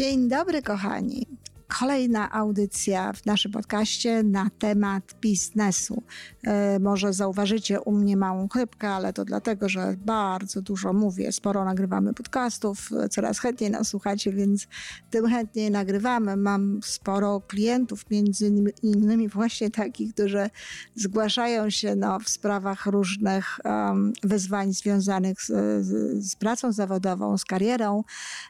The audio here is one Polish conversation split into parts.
Dzień dobry, kochani. Kolejna audycja w naszym podcaście na temat biznesu. E, może zauważycie u mnie małą chybkę, ale to dlatego, że bardzo dużo mówię, sporo nagrywamy podcastów, coraz chętniej nas słuchacie, więc tym chętniej nagrywamy. Mam sporo klientów, między innymi właśnie takich, którzy zgłaszają się no, w sprawach różnych um, wyzwań związanych z, z, z pracą zawodową, z karierą.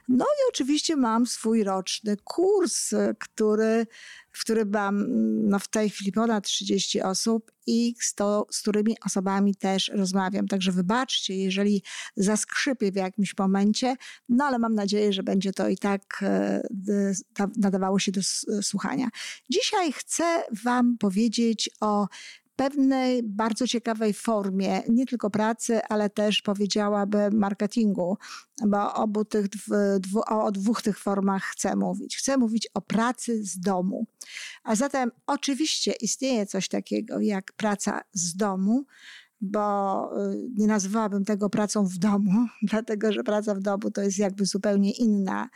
No i oczywiście mam swój roczny kurs, który, w którym mam no, w tej chwili ponad 30 osób i z, to, z którymi osobami też rozmawiam. Także wybaczcie, jeżeli zaskrzypię w jakimś momencie, no ale mam nadzieję, że będzie to i tak e, nadawało się do słuchania. Dzisiaj chcę Wam powiedzieć o pewnej bardzo ciekawej formie, nie tylko pracy, ale też powiedziałabym marketingu, bo obu tych, dwu, o dwóch tych formach chcę mówić. Chcę mówić o pracy z domu. A zatem oczywiście istnieje coś takiego jak praca z domu, bo y, nie nazywałabym tego pracą w domu, dlatego że praca w domu to jest jakby zupełnie inna,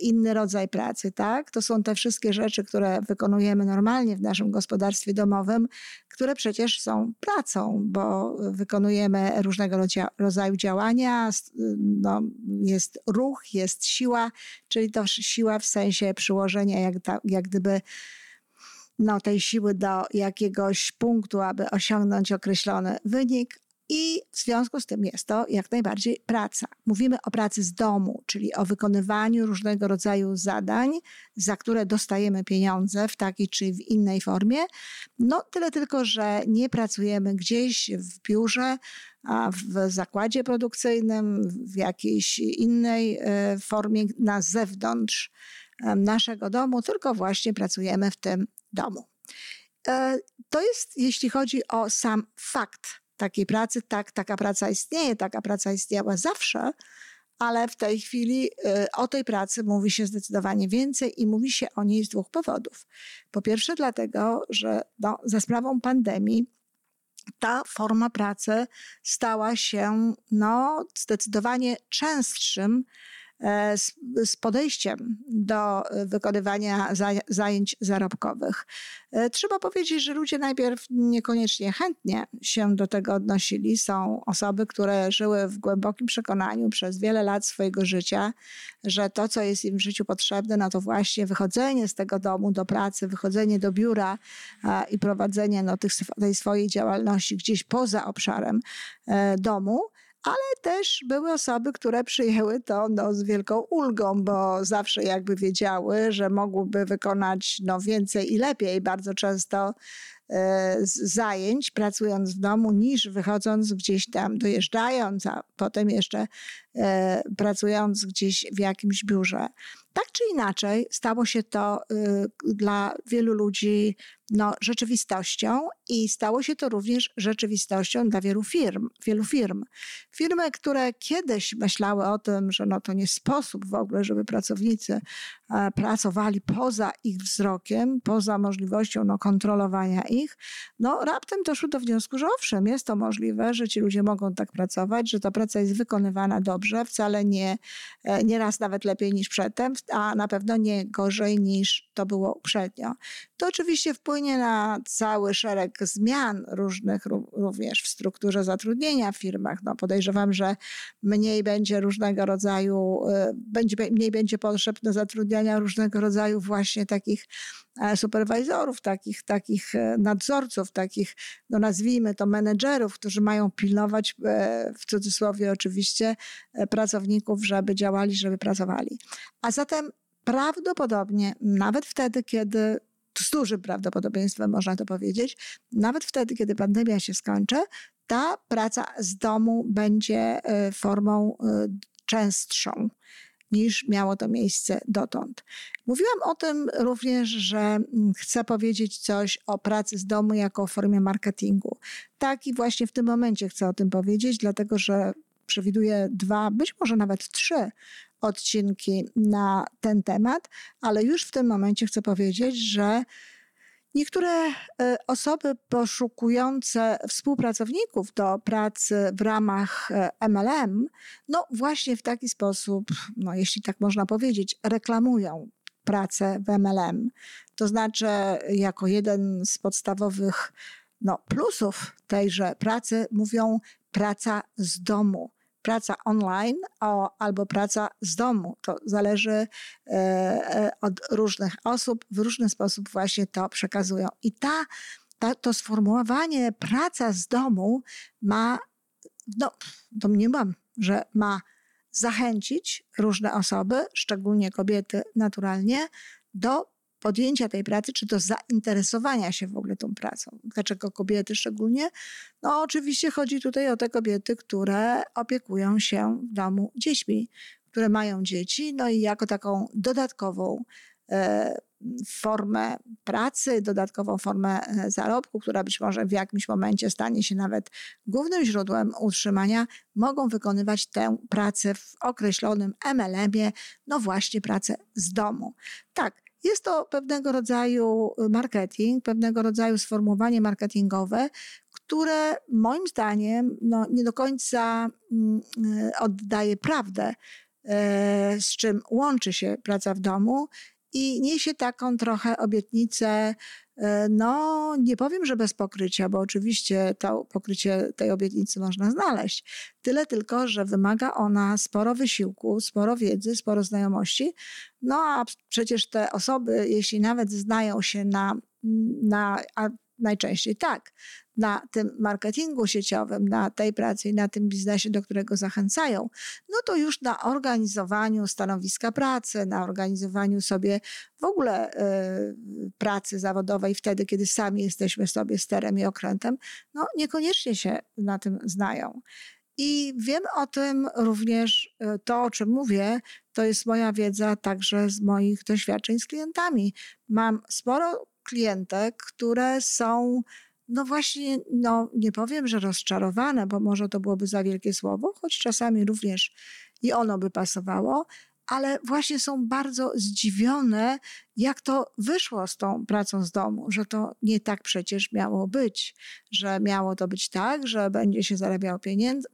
inny rodzaj pracy, tak? To są te wszystkie rzeczy, które wykonujemy normalnie w naszym gospodarstwie domowym, które przecież są pracą, bo wykonujemy różnego rodzaju działania, no, jest ruch, jest siła, czyli to siła w sensie przyłożenia jak, ta, jak gdyby no, tej siły do jakiegoś punktu, aby osiągnąć określony wynik. I w związku z tym jest to jak najbardziej praca. Mówimy o pracy z domu, czyli o wykonywaniu różnego rodzaju zadań, za które dostajemy pieniądze w takiej czy w innej formie. No tyle tylko, że nie pracujemy gdzieś w biurze, w zakładzie produkcyjnym, w jakiejś innej e, formie na zewnątrz e, naszego domu, tylko właśnie pracujemy w tym domu. E, to jest, jeśli chodzi o sam fakt takiej pracy, tak, taka praca istnieje, taka praca istniała zawsze, ale w tej chwili e, o tej pracy mówi się zdecydowanie więcej i mówi się o niej z dwóch powodów. Po pierwsze, dlatego, że no, za sprawą pandemii ta forma pracy stała się no, zdecydowanie częstszym z, z podejściem do wykonywania zajęć zarobkowych. E, trzeba powiedzieć, że ludzie najpierw niekoniecznie chętnie się do tego odnosili. Są osoby, które żyły w głębokim przekonaniu przez wiele lat swojego życia, że to, co jest im w życiu potrzebne, no to właśnie wychodzenie z tego domu do pracy, wychodzenie do biura i prowadzenie no, tych, tej swojej działalności gdzieś poza obszarem e, domu ale też były osoby, które przyjęły to no, z wielką ulgą, bo zawsze jakby wiedziały, że mogłyby wykonać no, więcej i lepiej. Bardzo często e, zajęć pracując w domu niż wychodząc gdzieś tam, dojeżdżając, a potem jeszcze e, pracując gdzieś w jakimś biurze. Tak czy inaczej, stało się to y, dla wielu ludzi no, rzeczywistością i stało się to również rzeczywistością dla wielu firm. Wielu firm. Firmy, które kiedyś myślały o tym, że no, to nie sposób w ogóle, żeby pracownicy e, pracowali poza ich wzrokiem, poza możliwością no, kontrolowania ich, no raptem doszły do wniosku, że owszem, jest to możliwe, że ci ludzie mogą tak pracować, że ta praca jest wykonywana dobrze, wcale nie, e, nieraz nawet lepiej niż przedtem, a na pewno nie gorzej niż to było uprzednio. To oczywiście wpłynie na cały szereg zmian różnych również w strukturze zatrudnienia w firmach. No podejrzewam, że mniej będzie różnego rodzaju, y, będzie, mniej będzie potrzebne zatrudniania różnego rodzaju właśnie takich e, superwizorów, takich, takich e, nadzorców, takich, no nazwijmy to menedżerów, którzy mają pilnować, e, w cudzysłowie oczywiście, pracowników, żeby działali, żeby pracowali. A zatem prawdopodobnie, nawet wtedy, kiedy z dużym prawdopodobieństwem można to powiedzieć, nawet wtedy, kiedy pandemia się skończy, ta praca z domu będzie e, formą e, częstszą niż miało to miejsce dotąd. Mówiłam o tym również, że mm, chcę powiedzieć coś o pracy z domu jako formie marketingu. Tak i właśnie w tym momencie chcę o tym powiedzieć, dlatego że przewiduję dwa, być może nawet trzy odcinki na ten temat, ale już w tym momencie chcę powiedzieć, że Niektóre e, osoby poszukujące współpracowników do pracy w ramach MLM, e, no właśnie w taki sposób, no jeśli tak można powiedzieć, reklamują pracę w MLM. To znaczy, jako jeden z podstawowych no, plusów tejże pracy mówią praca z domu praca online o, albo praca z domu. To zależy e, e, od różnych osób, w różny sposób właśnie to przekazują. I ta, ta, to sformułowanie praca z domu ma, no, domniemam, że ma zachęcić różne osoby, szczególnie kobiety naturalnie, do podjęcia tej pracy, czy do zainteresowania się w ogóle tą pracą. Dlaczego kobiety szczególnie? No oczywiście chodzi tutaj o te kobiety, które opiekują się w domu dziećmi, które mają dzieci, no i jako taką dodatkową e, formę pracy, dodatkową formę e, zarobku, która być może w jakimś momencie stanie się nawet głównym źródłem utrzymania, mogą wykonywać tę pracę w określonym MLM-ie, no właśnie pracę z domu. Tak, jest to pewnego rodzaju marketing, pewnego rodzaju sformułowanie marketingowe, które moim zdaniem no, nie do końca mm, oddaje prawdę, e, z czym łączy się praca w domu i niesie taką trochę obietnicę E, no, nie powiem, że bez pokrycia, bo oczywiście to pokrycie tej obietnicy można znaleźć. Tyle tylko, że wymaga ona sporo wysiłku, sporo wiedzy, sporo znajomości. No a przecież te osoby, jeśli nawet znają się na, na a najczęściej tak, na tym marketingu sieciowym, na tej pracy i na tym biznesie, do którego zachęcają, no to już na organizowaniu stanowiska pracy, na organizowaniu sobie w ogóle y, pracy zawodowej wtedy, kiedy sami jesteśmy sobie sterem i okrętem, no niekoniecznie się na tym znają. I wiem o tym również, y, to o czym mówię, to jest moja wiedza także z moich doświadczeń z klientami. Mam sporo klientek, które są no właśnie, no nie powiem, że rozczarowane, bo może to byłoby za wielkie słowo, choć czasami również i ono by pasowało, ale właśnie są bardzo zdziwione, jak to wyszło z tą pracą z domu, że to nie tak przecież miało być, że miało to być tak, że będzie się zarabiało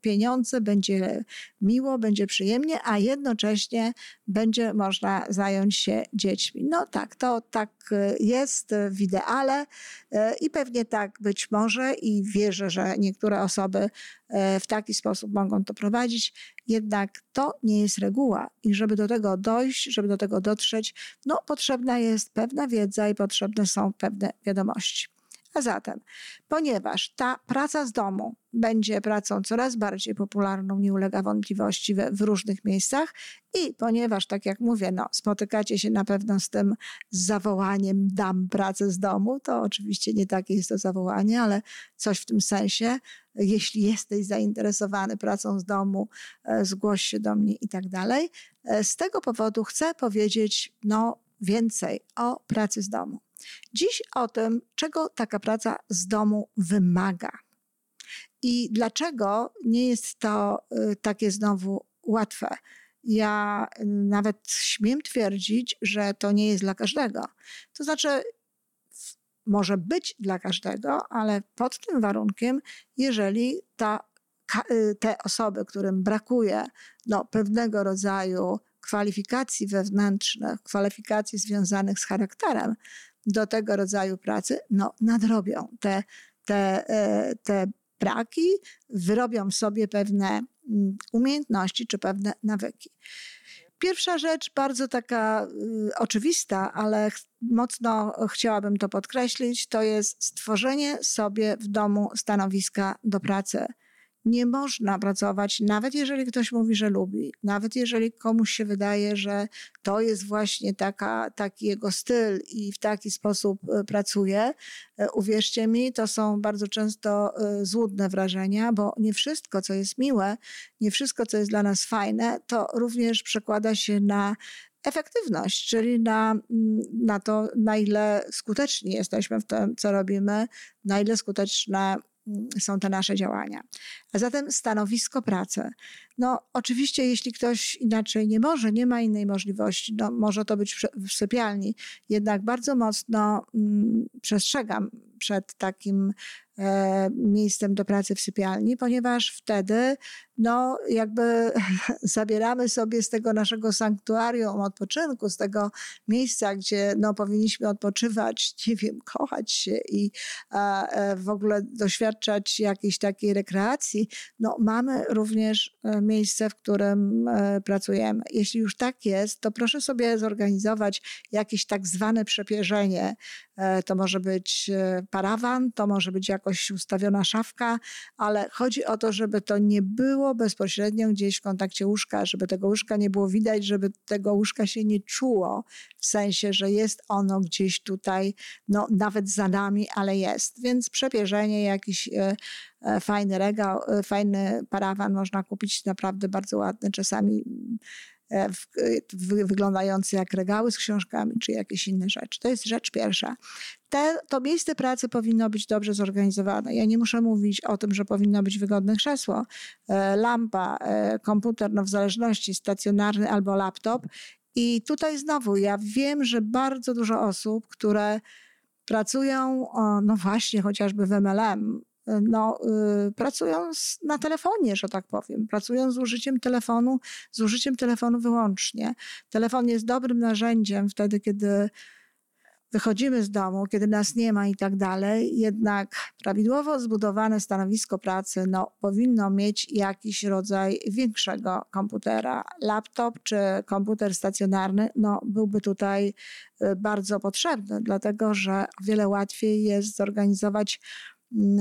pieniądze, będzie miło, będzie przyjemnie, a jednocześnie będzie można zająć się dziećmi. No tak, to tak e, jest w ideale e, i pewnie tak być może i wierzę, że niektóre osoby e, w taki sposób mogą to prowadzić, jednak to nie jest reguła i żeby do tego dojść, żeby do tego dotrzeć, no potrzebna potrzebna jest pewna wiedza i potrzebne są pewne wiadomości. A zatem, ponieważ ta praca z domu będzie pracą coraz bardziej popularną, nie ulega wątpliwości, w, w różnych miejscach i ponieważ, tak jak mówię, no, spotykacie się na pewno z tym zawołaniem dam pracę z domu, to oczywiście nie takie jest to zawołanie, ale coś w tym sensie. Jeśli jesteś zainteresowany pracą z domu, e, zgłoś się do mnie i tak dalej. E, z tego powodu chcę powiedzieć, no, więcej o pracy z domu. Dziś o tym, czego taka praca z domu wymaga i dlaczego nie jest to y, takie znowu łatwe. Ja y, nawet śmiem twierdzić, że to nie jest dla każdego. To znaczy, może być dla każdego, ale pod tym warunkiem, jeżeli ta, y, te osoby, którym brakuje no, pewnego rodzaju kwalifikacji wewnętrznych, kwalifikacji związanych z charakterem do tego rodzaju pracy, no nadrobią te, te, e, te braki, wyrobią sobie pewne mm, umiejętności czy pewne nawyki. Pierwsza rzecz, bardzo taka y, oczywista, ale mocno chciałabym to podkreślić, to jest stworzenie sobie w domu stanowiska do pracy nie można pracować, nawet jeżeli ktoś mówi, że lubi, nawet jeżeli komuś się wydaje, że to jest właśnie taka, taki jego styl i w taki sposób e, pracuje. E, uwierzcie mi, to są bardzo często e, złudne wrażenia, bo nie wszystko, co jest miłe, nie wszystko, co jest dla nas fajne, to również przekłada się na efektywność, czyli na, na to, na ile skuteczni jesteśmy w tym, co robimy, na ile skuteczne są te nasze działania. A zatem stanowisko pracy. No oczywiście, jeśli ktoś inaczej nie może, nie ma innej możliwości, no, może to być w sypialni, jednak bardzo mocno mm, przestrzegam przed takim miejscem do pracy w sypialni, ponieważ wtedy no, jakby zabieramy sobie z tego naszego sanktuarium odpoczynku, z tego miejsca, gdzie no, powinniśmy odpoczywać, nie wiem, kochać się i e, w ogóle doświadczać jakiejś takiej rekreacji, no, mamy również e, miejsce, w którym e, pracujemy. Jeśli już tak jest, to proszę sobie zorganizować jakieś tak zwane przepierzenie. E, to może być e, parawan, to może być jakoś ustawiona szafka, ale chodzi o to, żeby to nie było bezpośrednio gdzieś w kontakcie łóżka, żeby tego łóżka nie było widać, żeby tego łóżka się nie czuło, w sensie, że jest ono gdzieś tutaj, no nawet za nami, ale jest. Więc przepierzenie, jakiś fajny regał, fajny parawan można kupić, naprawdę bardzo ładny, czasami E, wyglądający jak regały z książkami, czy jakieś inne rzeczy. To jest rzecz pierwsza. Te, to miejsce pracy powinno być dobrze zorganizowane. Ja nie muszę mówić o tym, że powinno być wygodne krzesło, e, lampa, e, komputer, no w zależności, stacjonarny albo laptop. I tutaj znowu, ja wiem, że bardzo dużo osób, które pracują, no właśnie, chociażby w MLM, no, y, pracują z, na telefonie, że tak powiem. Pracują z użyciem telefonu, z użyciem telefonu wyłącznie. Telefon jest dobrym narzędziem wtedy, kiedy wychodzimy z domu, kiedy nas nie ma i tak dalej, jednak prawidłowo zbudowane stanowisko pracy no, powinno mieć jakiś rodzaj większego komputera. Laptop czy komputer stacjonarny no, byłby tutaj y, bardzo potrzebny, dlatego że o wiele łatwiej jest zorganizować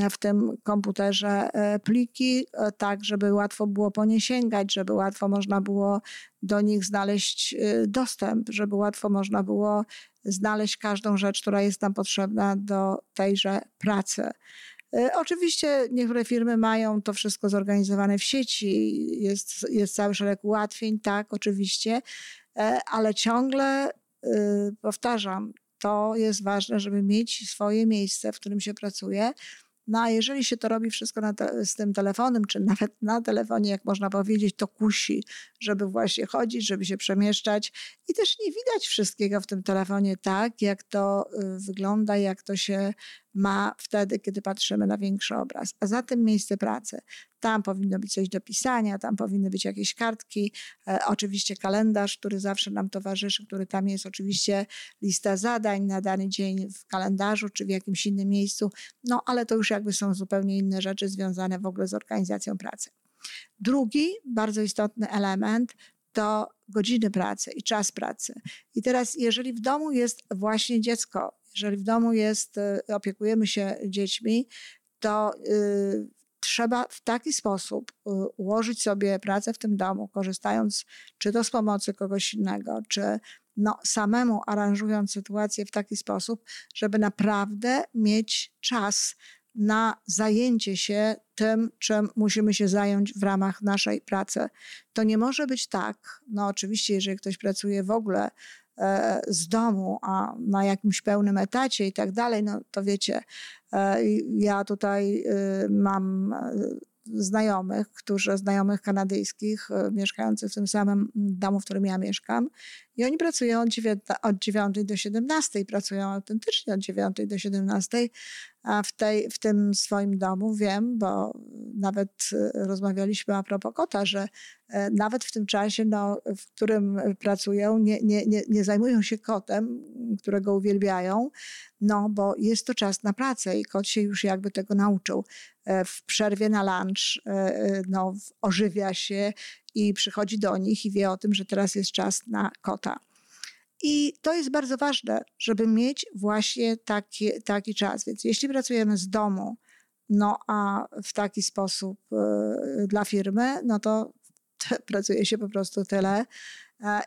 w tym komputerze e, pliki, e, tak żeby łatwo było po nie sięgać, żeby łatwo można było do nich znaleźć e, dostęp, żeby łatwo można było znaleźć każdą rzecz, która jest nam potrzebna do tejże pracy. Oczywiście niektóre firmy mają to wszystko zorganizowane w sieci, jest, jest cały szereg ułatwień, tak, oczywiście, ale ciągle powtarzam, to jest ważne, żeby mieć swoje miejsce, w którym się pracuje. No a jeżeli się to robi wszystko te, z tym telefonem, czy nawet na telefonie, jak można powiedzieć, to kusi, żeby właśnie chodzić, żeby się przemieszczać i też nie widać wszystkiego w tym telefonie tak, jak to y, wygląda, jak to się ma wtedy, kiedy patrzymy na większy obraz. A zatem miejsce pracy. Tam powinno być coś do pisania, tam powinny być jakieś kartki, e, oczywiście kalendarz, który zawsze nam towarzyszy, który tam jest oczywiście lista zadań na dany dzień w kalendarzu czy w jakimś innym miejscu, no ale to już jakby są zupełnie inne rzeczy związane w ogóle z organizacją pracy. Drugi bardzo istotny element to godziny pracy i czas pracy. I teraz, jeżeli w domu jest właśnie dziecko, jeżeli w domu jest, y, opiekujemy się dziećmi, to y, trzeba w taki sposób y, ułożyć sobie pracę w tym domu, korzystając czy to z pomocy kogoś innego, czy no, samemu aranżując sytuację w taki sposób, żeby naprawdę mieć czas na zajęcie się tym, czym musimy się zająć w ramach naszej pracy. To nie może być tak, no oczywiście, jeżeli ktoś pracuje w ogóle e, z domu, a na jakimś pełnym etacie i tak dalej, no to wiecie, e, ja tutaj y, mam e, znajomych, którzy, znajomych kanadyjskich, mieszkających w tym samym domu, w którym ja mieszkam. I oni pracują od 9, od 9 do 17, pracują autentycznie od 9 do 17, a w, tej, w tym swoim domu wiem, bo nawet e, rozmawialiśmy a propos kota, że e, nawet w tym czasie, no, w którym pracują, nie, nie, nie, nie zajmują się kotem, którego uwielbiają, no bo jest to czas na pracę i kot się już jakby tego nauczył. E, w przerwie na lunch no, ożywia się i przychodzi do nich i wie o tym, że teraz jest czas na kota. I to jest bardzo ważne, żeby mieć właśnie taki, taki czas. Więc jeśli pracujemy z domu, no a w taki sposób y, dla firmy, no to pracuje się po prostu tyle,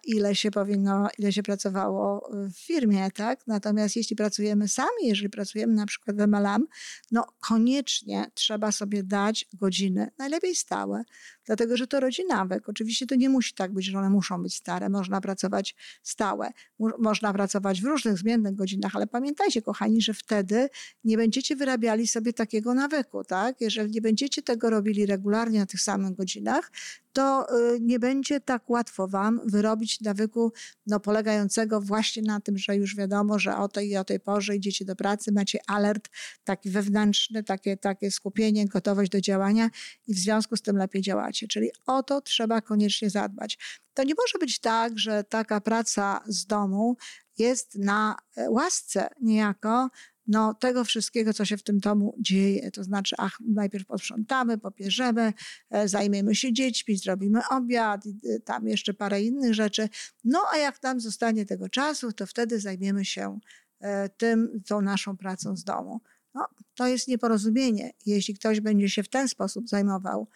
ile się powinno, ile się pracowało w firmie, tak? Natomiast jeśli pracujemy sami, jeżeli pracujemy na przykład w MLM, no koniecznie trzeba sobie dać godziny, najlepiej stałe, dlatego że to rodzi nawyk. Oczywiście to nie musi tak być, że one muszą być stare, można pracować stałe, można pracować w różnych zmiennych godzinach, ale pamiętajcie, kochani, że wtedy nie będziecie wyrabiali sobie takiego nawyku, tak? Jeżeli nie będziecie tego robili regularnie na tych samych godzinach, to y, nie będzie tak łatwo Wam wyrobić nawyku no, polegającego właśnie na tym, że już wiadomo, że o tej i o tej porze idziecie do pracy, macie alert taki wewnętrzny, takie, takie skupienie, gotowość do działania i w związku z tym lepiej Czyli o to trzeba koniecznie zadbać. To nie może być tak, że taka praca z domu jest na e, łasce niejako, no, tego wszystkiego, co się w tym domu dzieje. To znaczy, ach, najpierw posprzątamy, popierzemy, e, zajmiemy się dziećmi, zrobimy obiad, tam jeszcze parę innych rzeczy. No, a jak tam zostanie tego czasu, to wtedy zajmiemy się e, tym, tą naszą pracą z domu. No, to jest nieporozumienie. Jeśli ktoś będzie się w ten sposób zajmował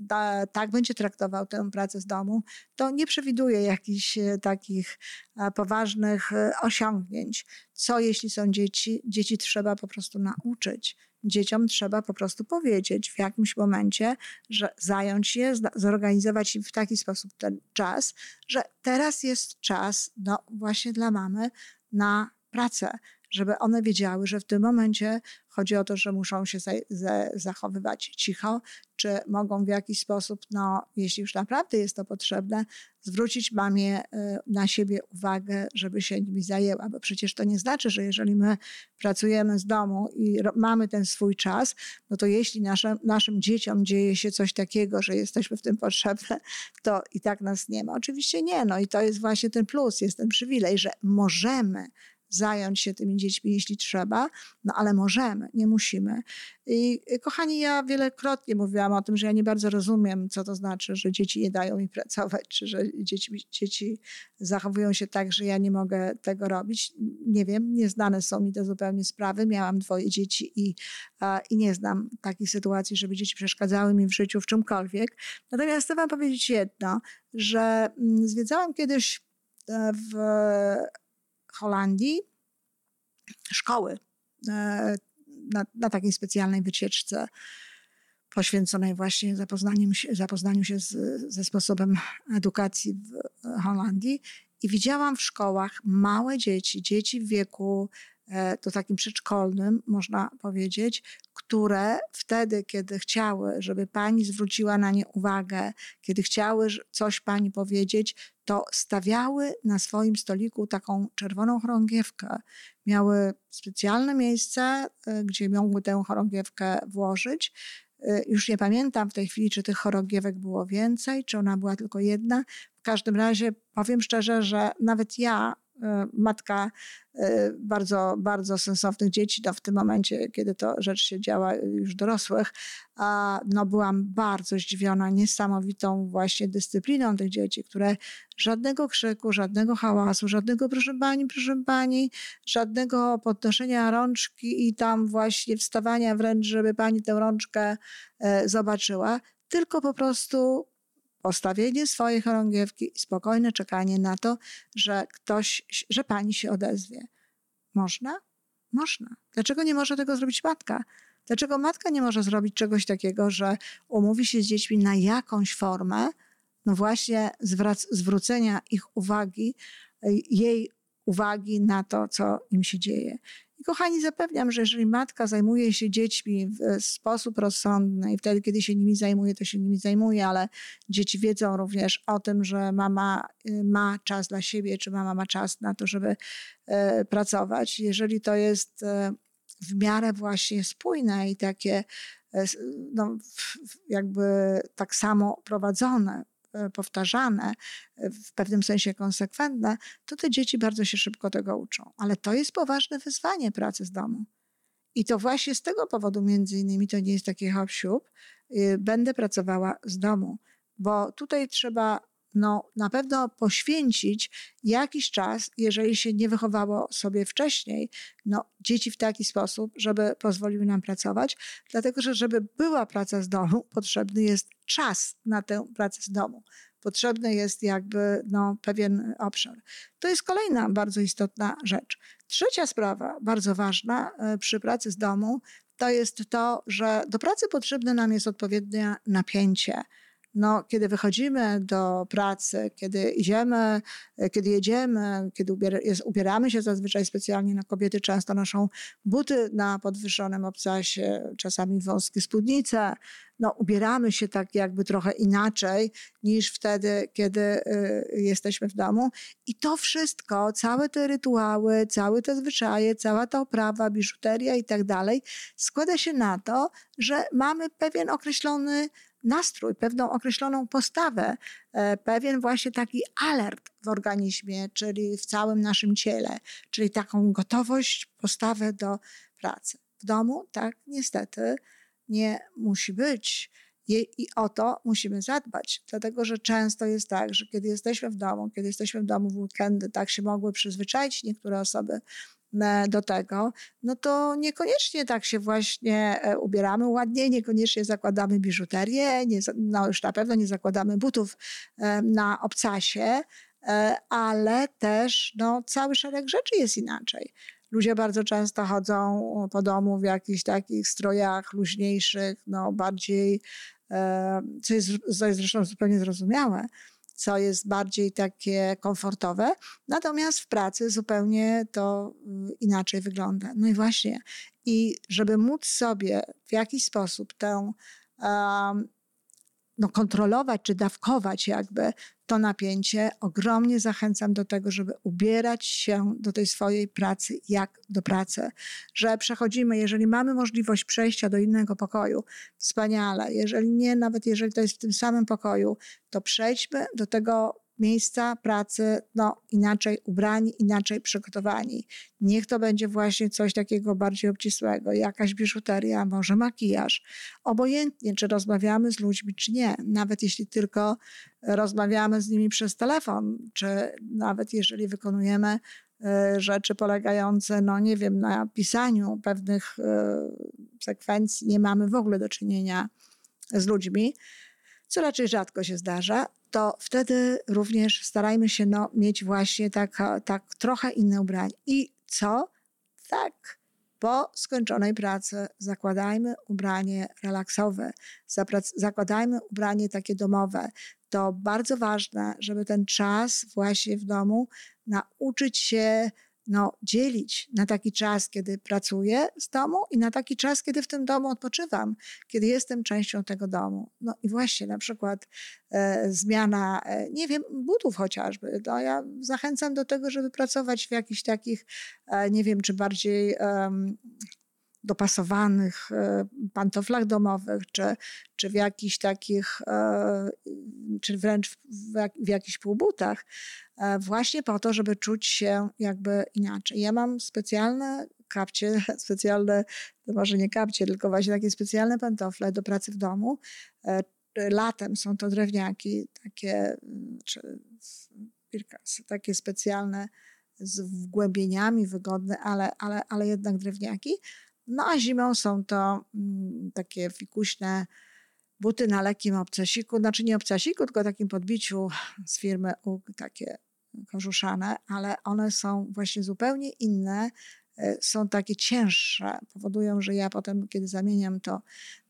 da, tak będzie traktował tę pracę z domu, to nie przewiduje jakichś e, takich e, poważnych e, osiągnięć. Co jeśli są dzieci? Dzieci trzeba po prostu nauczyć. Dzieciom trzeba po prostu powiedzieć w jakimś momencie, że zająć je, zorganizować im w taki sposób ten czas, że teraz jest czas, no właśnie dla mamy, na pracę, żeby one wiedziały, że w tym momencie chodzi o to, że muszą się za, za, zachowywać cicho, czy mogą w jakiś sposób, no, jeśli już naprawdę jest to potrzebne, zwrócić mamie y, na siebie uwagę, żeby się nimi zajęła, bo przecież to nie znaczy, że jeżeli my pracujemy z domu i mamy ten swój czas, no to jeśli nasze, naszym dzieciom dzieje się coś takiego, że jesteśmy w tym potrzebne, to i tak nas nie ma. Oczywiście nie, no i to jest właśnie ten plus, jest ten przywilej, że możemy zająć się tymi dziećmi, jeśli trzeba, no ale możemy, nie musimy. I kochani, ja wielokrotnie mówiłam o tym, że ja nie bardzo rozumiem, co to znaczy, że dzieci nie dają mi pracować, czy że dzieci, dzieci zachowują się tak, że ja nie mogę tego robić. Nie wiem, nieznane są mi te zupełnie sprawy. Miałam dwoje dzieci i, i nie znam takich sytuacji, żeby dzieci przeszkadzały mi w życiu w czymkolwiek. Natomiast chcę wam powiedzieć jedno, że mm, zwiedzałam kiedyś e, w Holandii szkoły e, na, na takiej specjalnej wycieczce poświęconej właśnie zapoznaniu się, zapoznaniu się z, ze sposobem edukacji w Holandii. I widziałam w szkołach małe dzieci, dzieci w wieku to takim przedszkolnym, można powiedzieć, które wtedy, kiedy chciały, żeby pani zwróciła na nie uwagę, kiedy chciały coś pani powiedzieć, to stawiały na swoim stoliku taką czerwoną chorągiewkę. Miały specjalne miejsce, e, gdzie mogły tę chorągiewkę włożyć. E, już nie pamiętam w tej chwili, czy tych chorągiewek było więcej, czy ona była tylko jedna. W każdym razie powiem szczerze, że nawet ja E, matka e, bardzo, bardzo sensownych dzieci, no w tym momencie, kiedy to rzecz się działa już dorosłych, a no byłam bardzo zdziwiona niesamowitą właśnie dyscypliną tych dzieci, które żadnego krzyku, żadnego hałasu, żadnego proszę pani, proszę pani, żadnego podnoszenia rączki i tam właśnie wstawania wręcz, żeby pani tę rączkę e, zobaczyła, tylko po prostu postawienie swojej chorągiewki i spokojne czekanie na to, że ktoś, że pani się odezwie. Można? Można. Dlaczego nie może tego zrobić matka? Dlaczego matka nie może zrobić czegoś takiego, że umówi się z dziećmi na jakąś formę, no właśnie zwrócenia ich uwagi, jej uwagi na to, co im się dzieje. I kochani, zapewniam, że jeżeli matka zajmuje się dziećmi w sposób rozsądny i wtedy, kiedy się nimi zajmuje, to się nimi zajmuje, ale dzieci wiedzą również o tym, że mama y, ma czas dla siebie, czy mama ma czas na to, żeby y, pracować. Jeżeli to jest w miarę właśnie spójne i takie no, jakby tak samo prowadzone, E, powtarzane, e, w pewnym sensie konsekwentne, to te dzieci bardzo się szybko tego uczą. Ale to jest poważne wyzwanie pracy z domu. I to właśnie z tego powodu, między innymi, to nie jest taki hop y, będę pracowała z domu, bo tutaj trzeba no, na pewno poświęcić jakiś czas, jeżeli się nie wychowało sobie wcześniej, no, dzieci w taki sposób, żeby pozwoliły nam pracować, dlatego że żeby była praca z domu, potrzebny jest czas na tę pracę z domu. potrzebny jest jakby no, pewien obszar. To jest kolejna bardzo istotna rzecz. Trzecia sprawa, bardzo ważna e, przy pracy z domu, to jest to, że do pracy potrzebne nam jest odpowiednie napięcie no, kiedy wychodzimy do pracy, kiedy idziemy, e, kiedy jedziemy, kiedy ubieramy się zazwyczaj specjalnie, no kobiety często noszą buty na podwyższonym obcasie, czasami wąskie spódnice, no ubieramy się tak jakby trochę inaczej niż wtedy, kiedy y, jesteśmy w domu. I to wszystko, całe te rytuały, całe te zwyczaje, cała ta oprawa, biżuteria i tak dalej, składa się na to, że mamy pewien określony nastrój, pewną określoną postawę, e, pewien właśnie taki alert w organizmie, czyli w całym naszym ciele, czyli taką gotowość, postawę do pracy. W domu tak niestety nie musi być. I o to musimy zadbać, dlatego że często jest tak, że kiedy jesteśmy w domu, kiedy jesteśmy w domu w weekendy, tak się mogły przyzwyczaić niektóre osoby do tego, no to niekoniecznie tak się właśnie e, ubieramy ładnie, niekoniecznie zakładamy biżuterię, nie, no już na pewno nie zakładamy butów e, na obcasie, ale też no, cały szereg rzeczy jest inaczej. Ludzie bardzo często chodzą po domu w jakichś takich strojach luźniejszych, no bardziej, co jest, co jest zresztą zupełnie zrozumiałe, co jest bardziej takie komfortowe. Natomiast w pracy zupełnie to y, inaczej wygląda. No i właśnie, i żeby móc sobie w jakiś sposób tę um, no, kontrolować czy dawkować jakby to napięcie, ogromnie zachęcam do tego, żeby ubierać się do tej swojej pracy jak do pracy. Że przechodzimy, jeżeli mamy możliwość przejścia do innego pokoju, wspaniale. Jeżeli nie, nawet jeżeli to jest w tym samym pokoju, to przejdźmy do tego miejsca pracy no, inaczej ubrani, inaczej przygotowani. Niech to będzie właśnie coś takiego bardziej obcisłego, jakaś biżuteria, może makijaż. Obojętnie, czy rozmawiamy z ludźmi, czy nie. Nawet jeśli tylko rozmawiamy z nimi przez telefon, czy nawet jeżeli wykonujemy e, rzeczy polegające, no nie wiem, na pisaniu pewnych e, sekwencji, nie mamy w ogóle do czynienia z ludźmi, co raczej rzadko się zdarza, to wtedy również starajmy się no, mieć właśnie tak, tak trochę inne ubranie. I co? Tak, po skończonej pracy zakładajmy ubranie relaksowe, zakładajmy ubranie takie domowe. To bardzo ważne, żeby ten czas właśnie w domu nauczyć się no, dzielić na taki czas, kiedy pracuję z domu i na taki czas, kiedy w tym domu odpoczywam, kiedy jestem częścią tego domu. No i właśnie na przykład e, zmiana, e, nie wiem, butów chociażby. No, ja zachęcam do tego, żeby pracować w jakichś takich, e, nie wiem, czy bardziej dopasowanych e, pantoflach domowych, czy, czy w jakichś takich, e, czy wręcz w, jak, w jakichś półbutach, e, właśnie po to, żeby czuć się jakby inaczej. Ja mam specjalne kapcie, specjalne, to może nie kapcie, tylko właśnie takie specjalne pantofle do pracy w domu. Latem są to drewniaki, takie, czy takie specjalne z wgłębieniami, wygodne, ale, ale, ale jednak drewniaki. No a zimą są to mm, takie fikuśne buty na lekkim obcasiku, znaczy nie obcasiku, tylko takim podbiciu z firmy UG, takie korzuszane, ale one są właśnie zupełnie inne, e, są takie cięższe, powodują, że ja potem, kiedy zamieniam to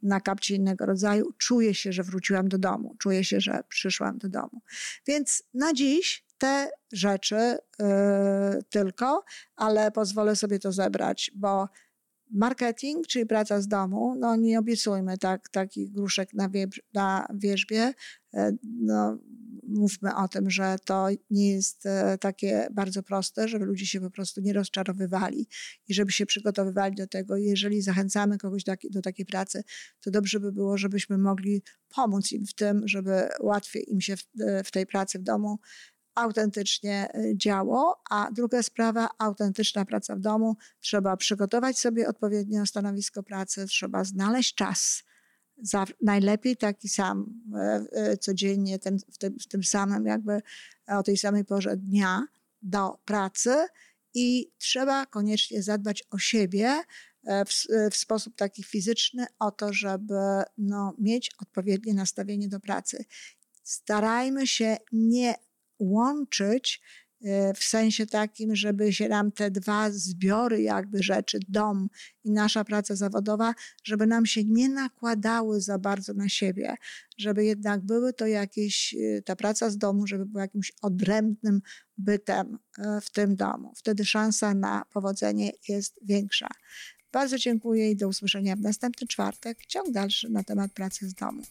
na kapcie innego rodzaju, czuję się, że wróciłam do domu, czuję się, że przyszłam do domu. Więc na dziś te rzeczy yy, tylko, ale pozwolę sobie to zebrać, bo Marketing, czyli praca z domu, no nie obiecujmy tak, takich gruszek na, wiebrz, na wierzbie. E, no, mówmy o tym, że to nie jest e, takie bardzo proste, żeby ludzie się po prostu nie rozczarowywali i żeby się przygotowywali do tego. Jeżeli zachęcamy kogoś do, do takiej pracy, to dobrze by było, żebyśmy mogli pomóc im w tym, żeby łatwiej im się w, e, w tej pracy w domu autentycznie y, działo, a druga sprawa, autentyczna praca w domu. Trzeba przygotować sobie odpowiednio stanowisko pracy, trzeba znaleźć czas, za, najlepiej taki sam e, e, codziennie, ten, w, tym, w tym samym jakby o tej samej porze dnia do pracy i trzeba koniecznie zadbać o siebie e, w, w, sposób taki fizyczny, o to, żeby no, mieć odpowiednie nastawienie do pracy starajmy się nie łączyć e, w sensie takim, żeby się nam te dwa zbiory jakby rzeczy, dom i nasza praca zawodowa, żeby nam się nie nakładały za bardzo na siebie, żeby jednak były to jakieś, e, ta praca z domu, żeby była jakimś odrębnym bytem e, w tym domu. Wtedy szansa na powodzenie jest większa. Bardzo dziękuję i do usłyszenia w następny czwartek. Ciąg dalszy na temat pracy z domu.